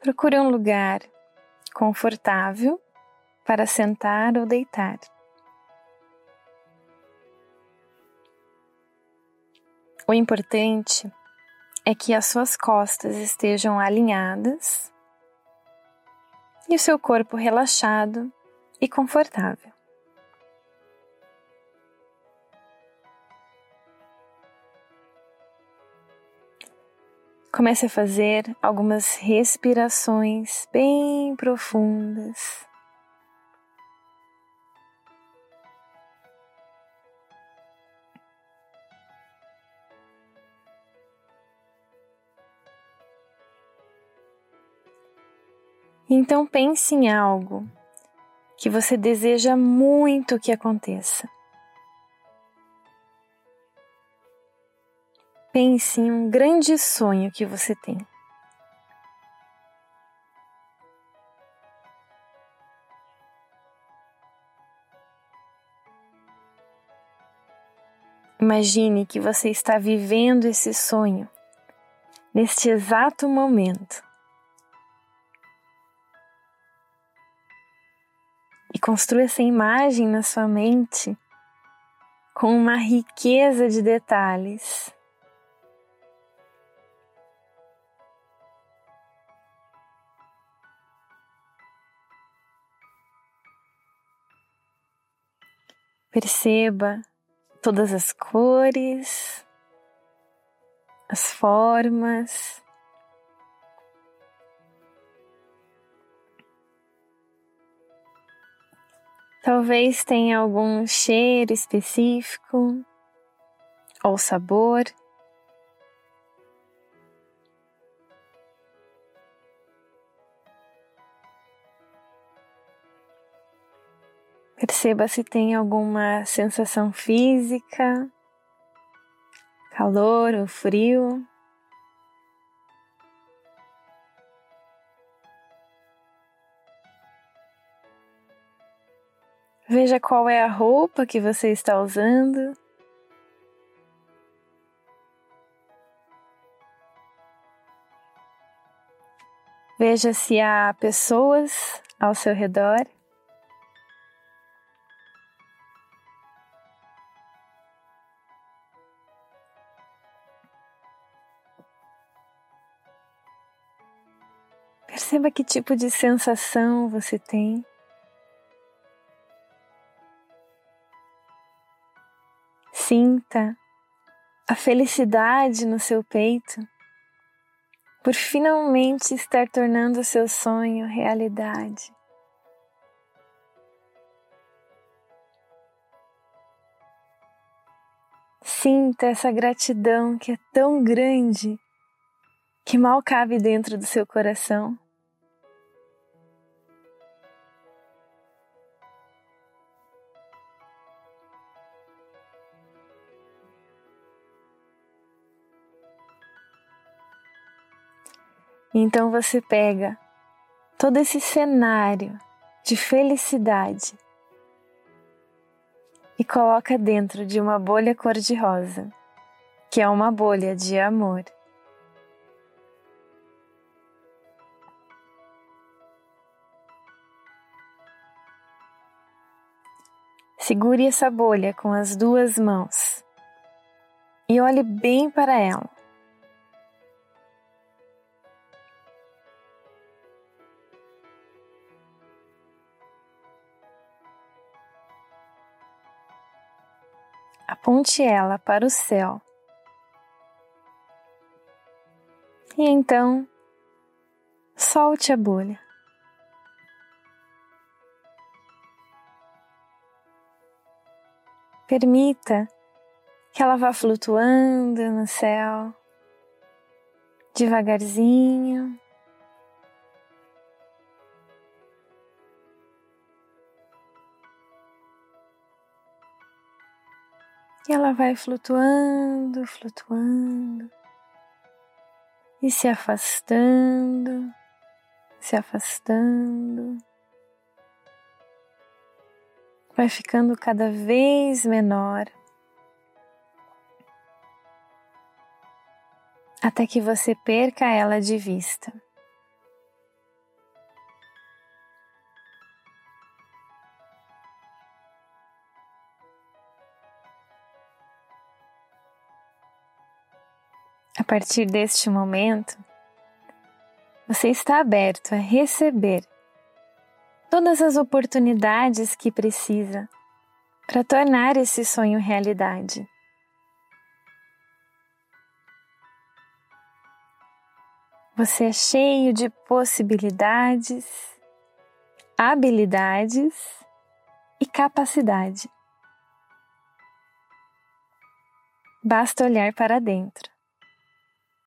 Procure um lugar confortável para sentar ou deitar. O importante é que as suas costas estejam alinhadas e o seu corpo relaxado e confortável. Comece a fazer algumas respirações bem profundas. Então pense em algo que você deseja muito que aconteça. Pense em um grande sonho que você tem. Imagine que você está vivendo esse sonho neste exato momento. e construa essa imagem na sua mente com uma riqueza de detalhes. Perceba todas as cores, as formas, Talvez tenha algum cheiro específico ou sabor. Perceba se tem alguma sensação física, calor ou frio. Veja qual é a roupa que você está usando. Veja se há pessoas ao seu redor. Perceba que tipo de sensação você tem. Sinta a felicidade no seu peito por finalmente estar tornando o seu sonho realidade. Sinta essa gratidão que é tão grande que mal cabe dentro do seu coração. Então você pega todo esse cenário de felicidade e coloca dentro de uma bolha cor-de-rosa, que é uma bolha de amor. Segure essa bolha com as duas mãos e olhe bem para ela. Aponte ela para o céu. E então, solte a bolha. Permita que ela vá flutuando no céu, devagarzinho. E ela vai flutuando, flutuando e se afastando, se afastando. Vai ficando cada vez menor. Até que você perca ela de vista. A partir deste momento, você está aberto a receber todas as oportunidades que precisa para tornar esse sonho realidade. Você é cheio de possibilidades, habilidades e capacidade. Basta olhar para dentro.